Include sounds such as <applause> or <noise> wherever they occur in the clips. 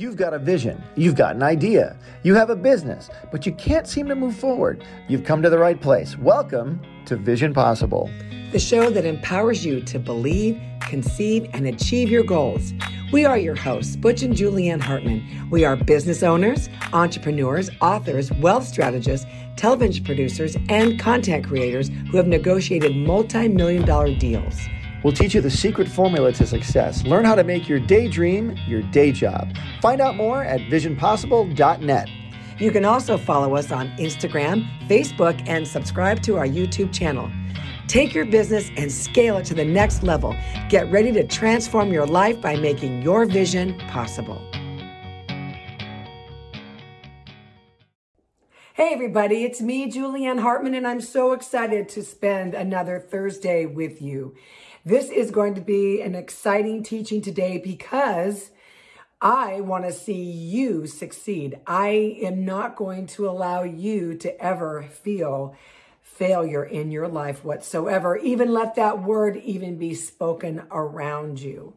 You've got a vision, you've got an idea, you have a business, but you can't seem to move forward. You've come to the right place. Welcome to Vision Possible, the show that empowers you to believe, conceive, and achieve your goals. We are your hosts, Butch and Julianne Hartman. We are business owners, entrepreneurs, authors, wealth strategists, television producers, and content creators who have negotiated multi million dollar deals. We'll teach you the secret formula to success. Learn how to make your daydream your day job. Find out more at visionpossible.net. You can also follow us on Instagram, Facebook, and subscribe to our YouTube channel. Take your business and scale it to the next level. Get ready to transform your life by making your vision possible. Hey, everybody, it's me, Julianne Hartman, and I'm so excited to spend another Thursday with you. This is going to be an exciting teaching today because I want to see you succeed. I am not going to allow you to ever feel failure in your life whatsoever. Even let that word even be spoken around you.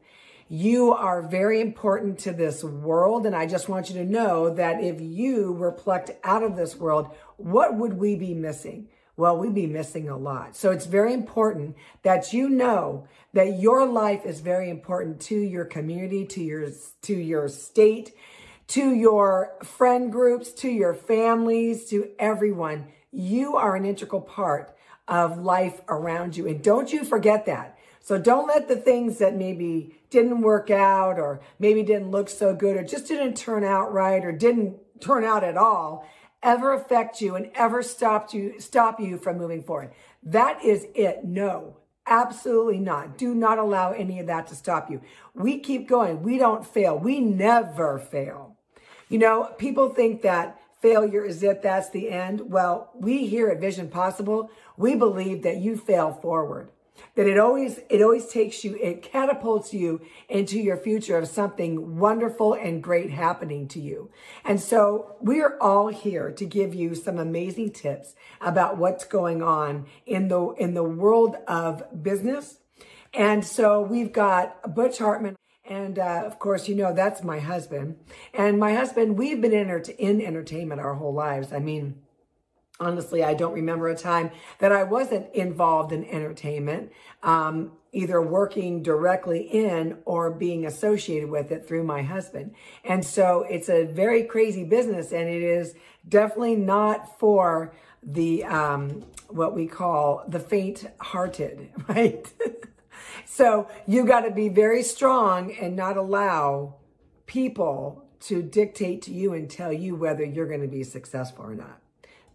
You are very important to this world. And I just want you to know that if you were plucked out of this world, what would we be missing? Well, we'd be missing a lot. So it's very important that you know that your life is very important to your community, to your, to your state, to your friend groups, to your families, to everyone. You are an integral part of life around you. And don't you forget that. So don't let the things that maybe didn't work out or maybe didn't look so good or just didn't turn out right or didn't turn out at all ever affect you and ever stop you stop you from moving forward. That is it. No. Absolutely not. Do not allow any of that to stop you. We keep going. We don't fail. We never fail. You know, people think that failure is it, that's the end. Well, we here at Vision Possible, we believe that you fail forward that it always it always takes you it catapults you into your future of something wonderful and great happening to you and so we are all here to give you some amazing tips about what's going on in the in the world of business and so we've got butch hartman and uh, of course, you know that's my husband. And my husband, we've been in, in entertainment our whole lives. I mean, honestly, I don't remember a time that I wasn't involved in entertainment, um, either working directly in or being associated with it through my husband. And so it's a very crazy business, and it is definitely not for the um, what we call the faint-hearted, <laughs> right? so you got to be very strong and not allow people to dictate to you and tell you whether you're going to be successful or not.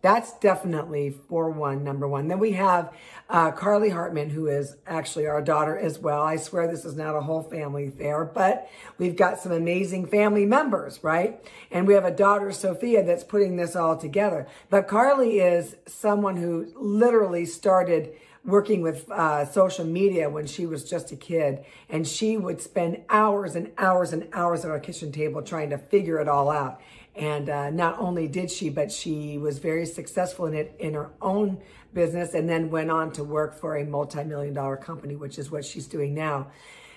That's definitely for one, number one. Then we have uh, Carly Hartman, who is actually our daughter as well. I swear this is not a whole family affair, but we've got some amazing family members, right? And we have a daughter, Sophia, that's putting this all together. But Carly is someone who literally started working with uh, social media when she was just a kid. And she would spend hours and hours and hours at our kitchen table trying to figure it all out. And uh, not only did she, but she was very successful in it in her own business and then went on to work for a multi-million dollar company, which is what she's doing now.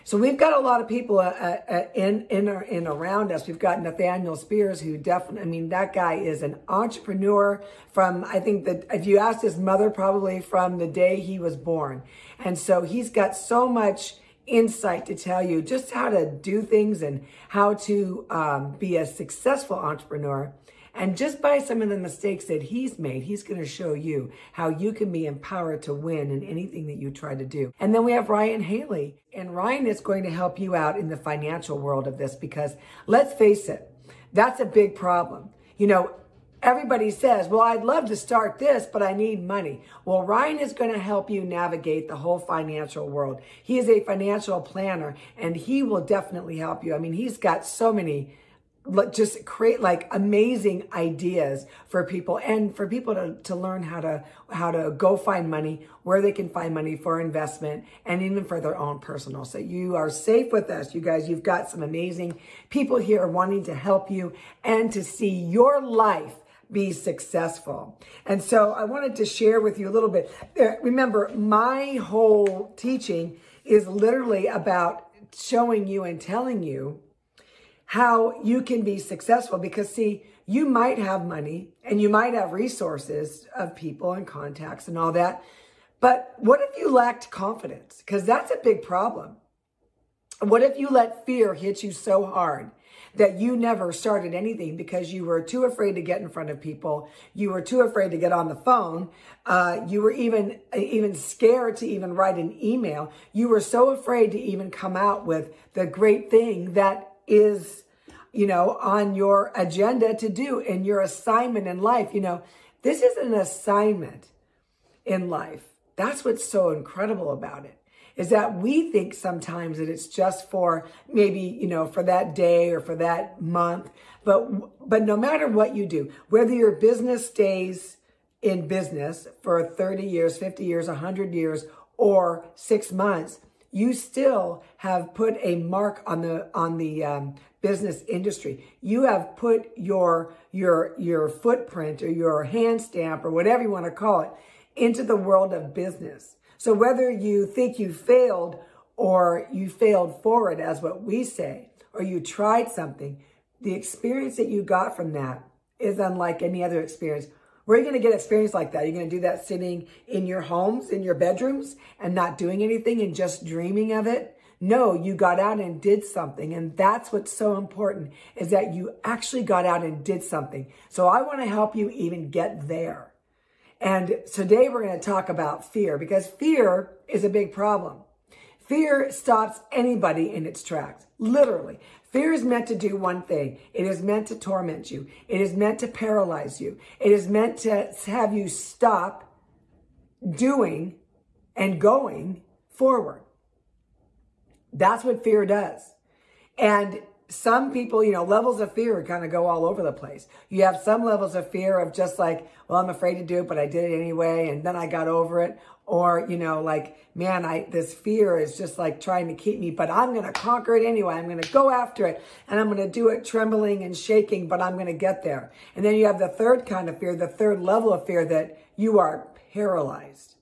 So we've got a lot of people uh, uh, uh in in in around us. We've got Nathaniel Spears, who definitely, I mean, that guy is an entrepreneur from. I think that if you asked his mother, probably from the day he was born, and so he's got so much insight to tell you just how to do things and how to um, be a successful entrepreneur. And just by some of the mistakes that he's made, he's going to show you how you can be empowered to win in anything that you try to do. And then we have Ryan Haley. And Ryan is going to help you out in the financial world of this because let's face it, that's a big problem. You know, Everybody says, well, I'd love to start this, but I need money. Well, Ryan is going to help you navigate the whole financial world. He is a financial planner and he will definitely help you. I mean, he's got so many just create like amazing ideas for people and for people to, to learn how to how to go find money where they can find money for investment and even for their own personal so you are safe with us you guys you've got some amazing people here wanting to help you and to see your life be successful. And so I wanted to share with you a little bit. Uh, remember, my whole teaching is literally about showing you and telling you how you can be successful because see, you might have money and you might have resources of people and contacts and all that. But what if you lacked confidence? Because that's a big problem. What if you let fear hit you so hard that you never started anything because you were too afraid to get in front of people. You were too afraid to get on the phone. Uh, you were even, even scared to even write an email. You were so afraid to even come out with the great thing that is, you know, on your agenda to do in your assignment in life. You know, this is an assignment in life. That's what's so incredible about it is that we think sometimes that it's just for maybe, you know, for that day or for that month. But, but no matter what you do, whether your business stays in business for 30 years, 50 years, 100 years, or six months, you still have put a mark on the on the um, business industry. You have put your your your footprint or your hand stamp or whatever you want to call it into the world of business. So whether you think you failed or you failed forward, as what we say, or you tried something, the experience that you got from that is unlike any other experience. Where are you going to get experience like that? You're going to do that sitting in your homes, in your bedrooms, and not doing anything and just dreaming of it? No, you got out and did something. And that's what's so important is that you actually got out and did something. So I want to help you even get there. And today we're going to talk about fear because fear is a big problem. Fear stops anybody in its tracks, literally. Fear is meant to do one thing. It is meant to torment you. It is meant to paralyze you. It is meant to have you stop doing and going forward. That's what fear does. And some people, you know, levels of fear kind of go all over the place. You have some levels of fear of just like, well, I'm afraid to do it, but I did it anyway. And then I got over it. Or, you know, like, man, I, this fear is just like trying to keep me, but I'm to conquer it anyway. I'm to go after it and I'm to do it trembling and shaking, but I'm to get there. And then you have the third kind of fear, the third level of fear that you are paralyzed.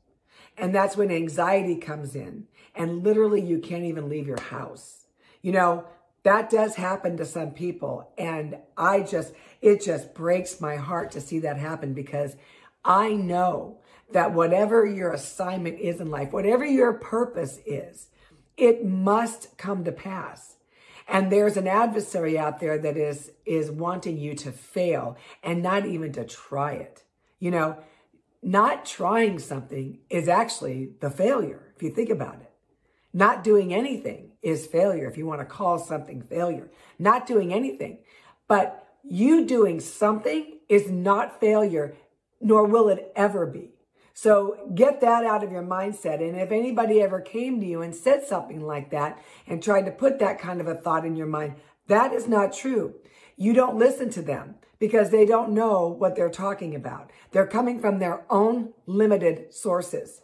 And that's when anxiety comes in and literally you can't even leave your house. You know, that does happen to some people. And I just, it just breaks my heart to see that happen because I know that whatever your assignment is in life, whatever your purpose is, it must come to pass. And there's an adversary out there that is, is wanting you to fail and not even to try it. You know, not trying something is actually the failure, if you think about it. Not doing anything is failure, if you want to call something failure. Not doing anything. But you doing something is not failure, nor will it ever be. So get that out of your mindset. And if anybody ever came to you and said something like that and tried to put that kind of a thought in your mind, that is not true. You don't listen to them because they don't know what they're talking about. They're coming from their own limited sources.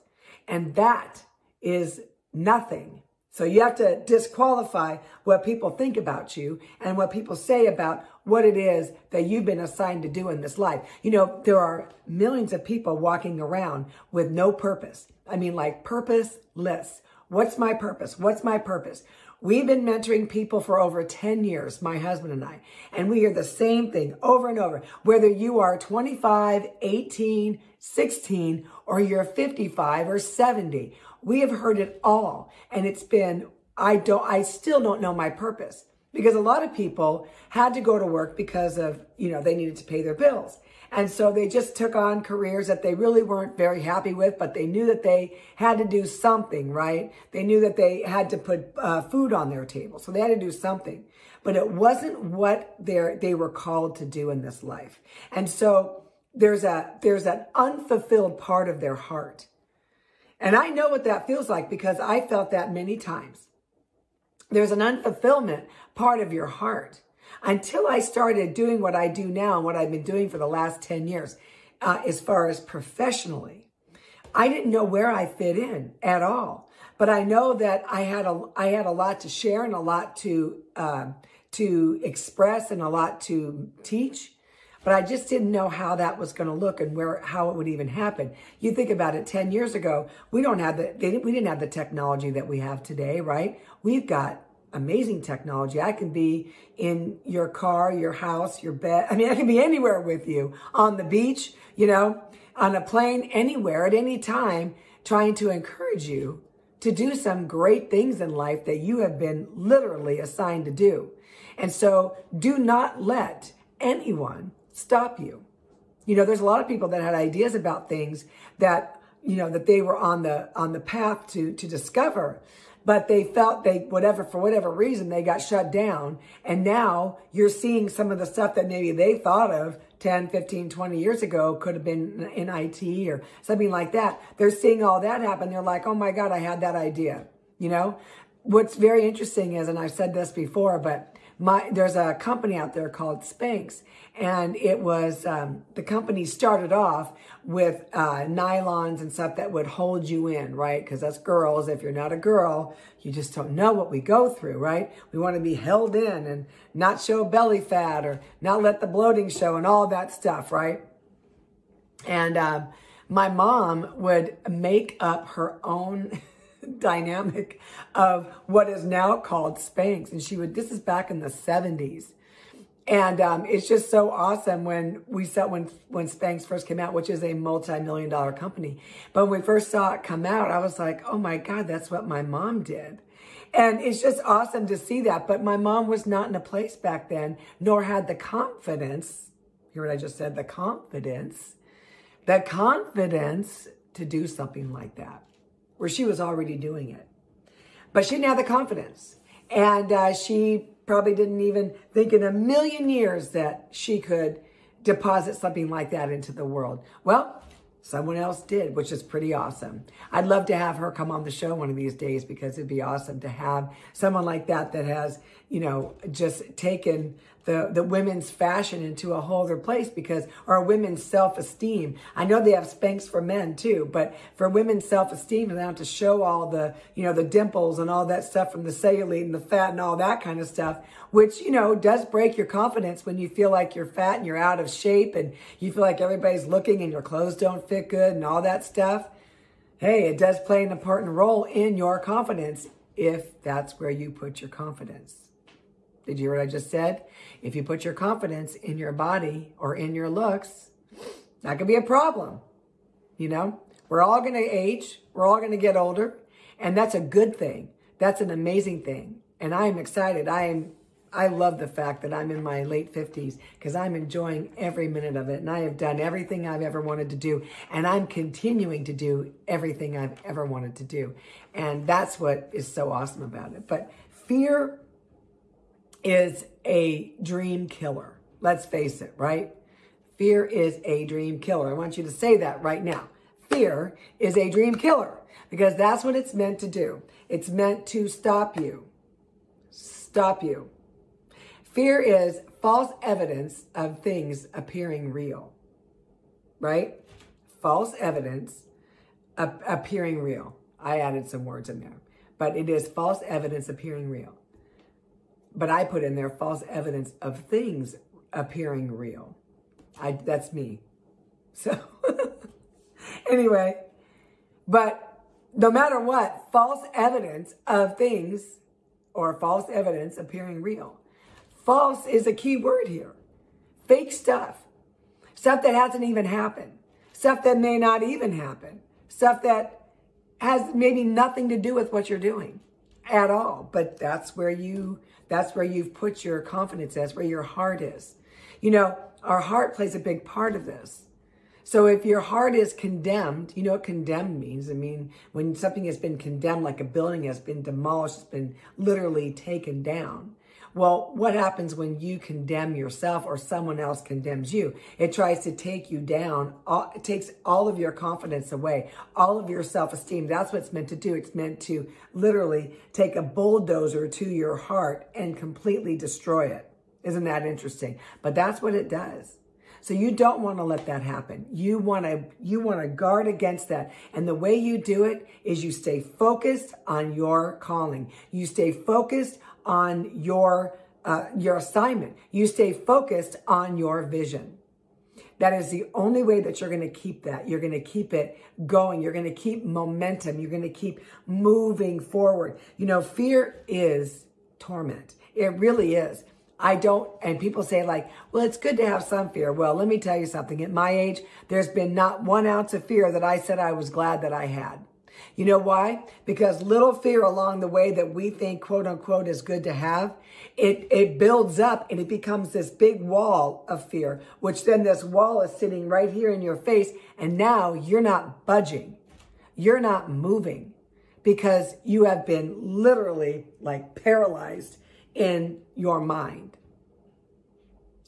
And that is nothing. So you have to disqualify what people think about you and what people say about what it is that you've been assigned to do in this life. You know, there are millions of people walking around with no purpose. I mean, like purposeless. What's my purpose? What's my purpose? We've been mentoring people for over 10 years, my husband and I, and we hear the same thing over and over. Whether you are 25, 18, 16, or you're 55 or 70, we have heard it all. And it's been, I don't, I still don't know my purpose because a lot of people had to go to work because of, you know, they needed to pay their bills. And so they just took on careers that they really weren't very happy with, but they knew that they had to do something, right? They knew that they had to put uh, food on their table. So they had to do something, but it wasn't what they they were called to do in this life. And so there's a, there's an unfulfilled part of their heart and I know what that feels like because I felt that many times. There's an unfulfillment part of your heart. Until I started doing what I do now and what I've been doing for the last 10 years, uh, as far as professionally, I didn't know where I fit in at all. But I know that I had a, I had a lot to share and a lot to, uh, to express and a lot to teach. But I just didn't know how that was going to look and where how it would even happen. You think about it, 10 years ago, we don't have the they, we didn't have the technology that we have today, right? We've got amazing technology. I can be in your car, your house, your bed. I mean, I can be anywhere with you on the beach, you know, on a plane, anywhere at any time, trying to encourage you to do some great things in life that you have been literally assigned to do. And so do not let anyone stop you. You know, there's a lot of people that had ideas about things that, you know, that they were on the on the path to to discover but they felt they whatever for whatever reason they got shut down. And now you're seeing some of the stuff that maybe they thought of 10 15 20 years ago could have been in IT or something like that. They're seeing all that happen. They're like oh my god I had that idea. You know? What's very interesting is and I've said this before but my there's a company out there called Spanx, and it was um, the company started off with uh, nylons and stuff that would hold you in, right? Because us girls, if you're not a girl, you just don't know what we go through, right? We want to be held in and not show belly fat or not let the bloating show and all that stuff, right? And um, my mom would make up her own. <laughs> <laughs> dynamic of what is now called Spanx. And she would, this is back in the 70s. And um, it's just so awesome when we saw when when Spanx first came out, which is a multi-million dollar company. But when we first saw it come out, I was like, oh my God, that's what my mom did. And it's just awesome to see that. But my mom was not in a place back then, nor had the confidence. Hear what I just said? The confidence. The confidence to do something like that where she was already doing it. But she didn't have the confidence. And uh, she probably didn't even think in a million years that she could deposit something like that into the world. Well, someone else did, which is pretty awesome. I'd love to have her come on the show one of these days because it'd be awesome to have someone like that that has, you know, just taken the, the women's fashion into a whole other place because, or women's self-esteem. I know they have Spanx for men too, but for women's self-esteem and have to show all the, you know, the dimples and all that stuff from the cellulite and the fat and all that kind of stuff, which, you know, does break your confidence when you feel like you're fat and you're out of shape and you feel like everybody's looking and your clothes don't fit good and all that stuff. Hey, it does play an important role in your confidence if that's where you put your confidence. Did you hear what I just said? If you put your confidence in your body or in your looks, that could be a problem. You know, we're all going to age. We're all going to get older. And that's a good thing. That's an amazing thing. And I am excited. I am, I love the fact that I'm in my late 50s because I'm enjoying every minute of it. And I have done everything I've ever wanted to do. And I'm continuing to do everything I've ever wanted to do. And that's what is so awesome about it. But fear is a dream killer. Let's face it, right? Fear is a dream killer. I want you to say that right now. Fear is a dream killer because that's what it's meant to do. It's meant to stop you. Stop you. Fear is false evidence of things appearing real, right? False evidence appearing real. I added some words in there, but it is false evidence appearing real. But I put in there false evidence of things appearing real. I that's me. So <laughs> anyway, but no matter what, false evidence of things or false evidence appearing real. False is a key word here. Fake stuff. Stuff that hasn't even happened. Stuff that may not even happen. Stuff that has maybe nothing to do with what you're doing at all. But that's where you that's where you've put your confidence. That's where your heart is. You know, our heart plays a big part of this. So if your heart is condemned, you know what condemned means? I mean, when something has been condemned, like a building has been demolished, it's been literally taken down. Well, what happens when you condemn yourself or someone else condemns you? It tries to take you down. It takes all of your confidence away, all of your self-esteem. That's what it's meant to do. It's meant to literally take a bulldozer to your heart and completely destroy it. Isn't that interesting? But that's what it does. So you don't want to let that happen. You want to you want to guard against that. And the way you do it is you stay focused on your calling. You stay focused on your uh, your assignment. You stay focused on your vision. That is the only way that you're going to keep that. You're going to keep it going. You're going to keep momentum. You're going to keep moving forward. You know, fear is torment. It really is. I don't, and people say, like, well, it's good to have some fear. Well, let me tell you something. At my age, there's been not one ounce of fear that I said I was glad that I had. You know why? Because little fear along the way that we think, quote unquote, is good to have, it, it builds up and it becomes this big wall of fear, which then this wall is sitting right here in your face. And now you're not budging. You're not moving because you have been literally like paralyzed in your mind.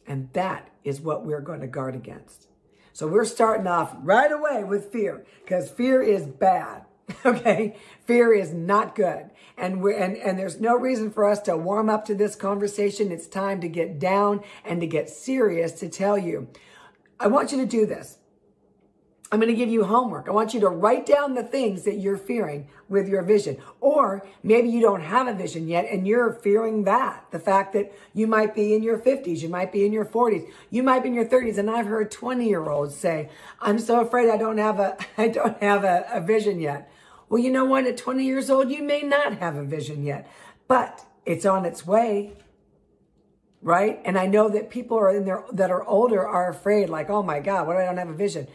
And that is what we're going to guard against. So we're starting off right away with fear because fear is bad. <laughs> Okay. Fear is not good. And we and, and there's no reason for us to warm up to this conversation. It's time to get down and to get serious to tell you. I want you to do this. I'm going to give you homework. I want you to write down the things that you're fearing with your vision. Or maybe you don't have a vision yet and you're fearing that. The fact that you might be in your 50s, you might be in your 40s, you might be in your 30s. And I've heard 20 year olds say, I'm so afraid I don't have a, <laughs> I don't have a, a vision yet. Well, you know what? At 20 years old, you may not have a vision yet, but it's on its way. Right. And I know that people are in there that are older are afraid, like, oh my God, what if I don't have a vision?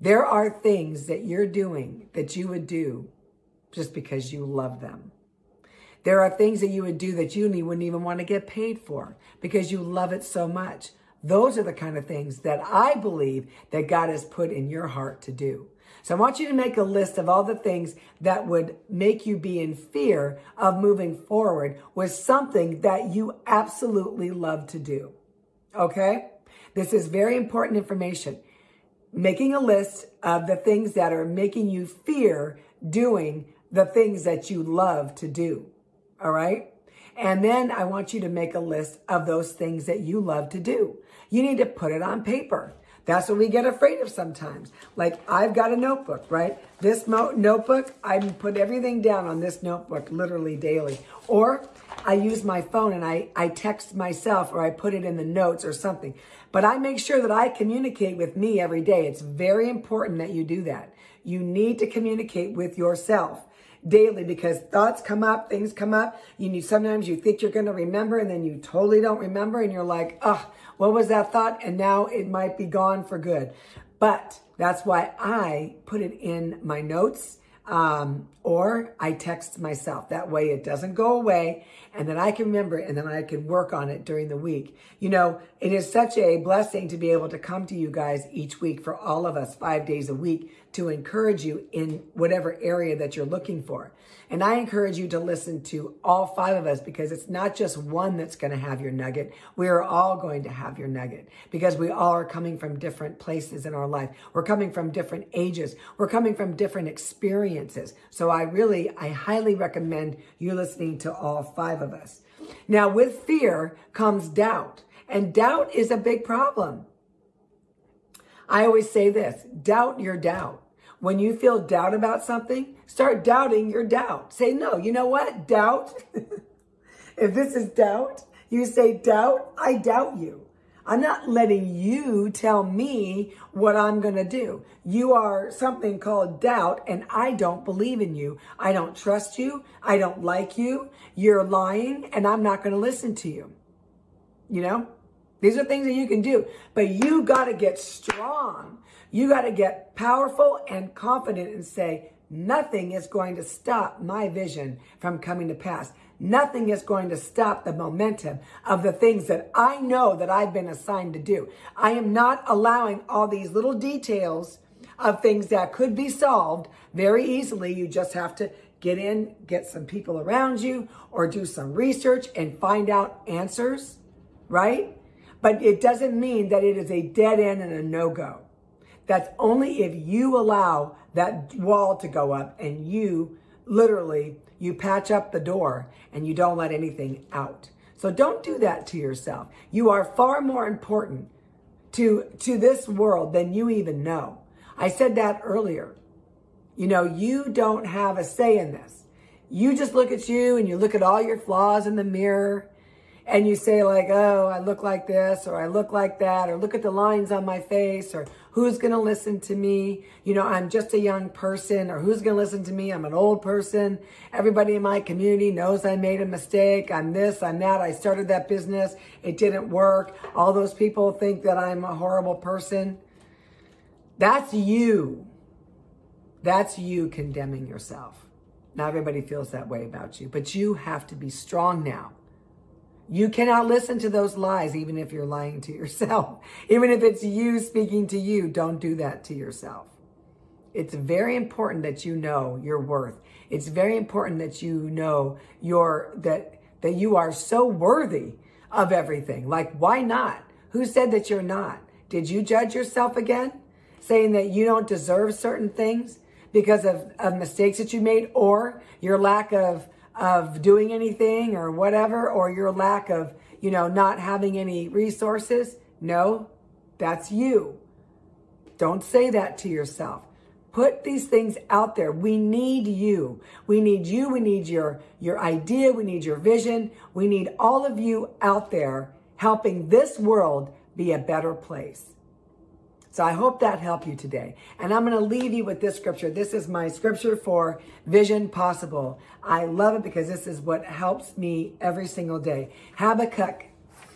There are things that you're doing that you would do just because you love them. There are things that you would do that you wouldn't even want to get paid for because you love it so much. Those are the kind of things that I believe that God has put in your heart to do. So I want you to make a list of all the things that would make you be in fear of moving forward with something that you absolutely love to do. Okay? This is very important information making a list of the things that are making you fear doing the things that you love to do. All right. And then I want you to make a list of those things that you love to do. You need to put it on paper. That's what we get afraid of sometimes. Like I've got a notebook, right? This notebook, I put everything down on this notebook literally daily. Or I use my phone and I, I text myself or I put it in the notes or something. But I make sure that I communicate with me every day. It's very important that you do that. You need to communicate with yourself daily because thoughts come up, things come up. You sometimes you think you're going to remember and then you totally don't remember and you're like, oh, what was that thought? And now it might be gone for good. But that's why I put it in my notes um, or I text myself. That way it doesn't go away and then I can remember it and then I can work on it during the week. You know, it is such a blessing to be able to come to you guys each week for all of us five days a week to encourage you in whatever area that you're looking for. And I encourage you to listen to all five of us because it's not just one that's going to have your nugget. We are all going to have your nugget because we all are coming from different places in our life. We're coming from different ages. We're coming from different experiences. I really, I highly recommend you listening to all five of us. Now with fear comes doubt and doubt is a big problem. I always say this, doubt your doubt. When you feel doubt about something, start doubting your doubt. Say, no, you know what? Doubt. <laughs> if this is doubt, you say, doubt, I doubt you. I'm not letting you tell me what I'm going to do. You are something called doubt, and I don't believe in you. I don't trust you. I don't like you. You're lying, and I'm not going to listen to you. You know? These are things that you can do, but you got to get strong. You got to get powerful and confident and say, nothing is going to stop my vision from coming to pass. Nothing is going to stop the momentum of the things that I know that I've been assigned to do. I am not allowing all these little details of things that could be solved very easily. You just have to get in, get some people around you, or do some research and find out answers, right? But it doesn't mean that it is a dead end and a no go. That's only if you allow that wall to go up and you literally you patch up the door and you don't let anything out. So don't do that to yourself. You are far more important to to this world than you even know. I said that earlier. You know, you don't have a say in this. You just look at you and you look at all your flaws in the mirror and you say like, oh, I look like this, or I look like that, or look at the lines on my face, or who's going to listen to me? You know, I'm just a young person, or who's going to listen to me? I'm an old person. Everybody in my community knows I made a mistake. I'm this, I'm that. I started that business. It didn't work. All those people think that I'm a horrible person. That's you. That's you condemning yourself. Not everybody feels that way about you, but you have to be strong now. You cannot listen to those lies, even if you're lying to yourself. <laughs> Even if it's you speaking to you, don't do that to yourself. It's very important that you know your worth. It's very important that you know your that that you are so worthy of everything. Like why not? Who said that you're not? Did you judge yourself again? Saying that you don't deserve certain things because of, of mistakes that you made or your lack of of doing anything or whatever, or your lack of, you know, not having any resources. No, that's you. Don't say that to yourself. Put these things out there. We need you. We need you. We need your, your idea. We need your vision. We need all of you out there helping this world be a better place. So I hope that helped you today. And I'm going to leave you with this scripture. This is my scripture for Vision Possible. I love it because this is what helps me every single day. Habakkuk,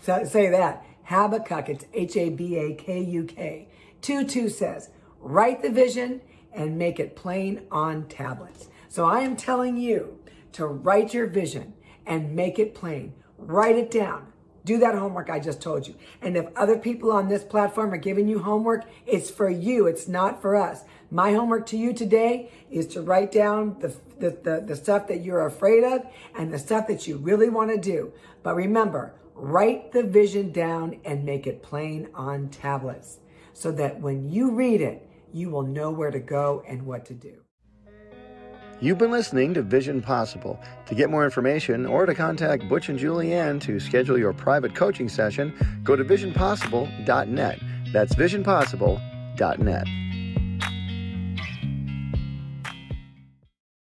say that. Habakkuk, it's H A B A K U K. 2 2 says, Write the vision and make it plain on tablets. So I am telling you to write your vision and make it plain. Write it down. Do that homework I just told you. And if other people on this platform are giving you homework, it's for you. It's not for us. My homework to you today is to write down the, the, the, the stuff that you're afraid of and the stuff that you really want to do. But remember, write the vision down and make it plain on tablets so that when you read it, you will know where to go and what to do. You've been listening to Vision Possible. To get more information or to contact Butch and Julianne to schedule your private coaching session, go to visionpossible.net. That's visionpossible.net.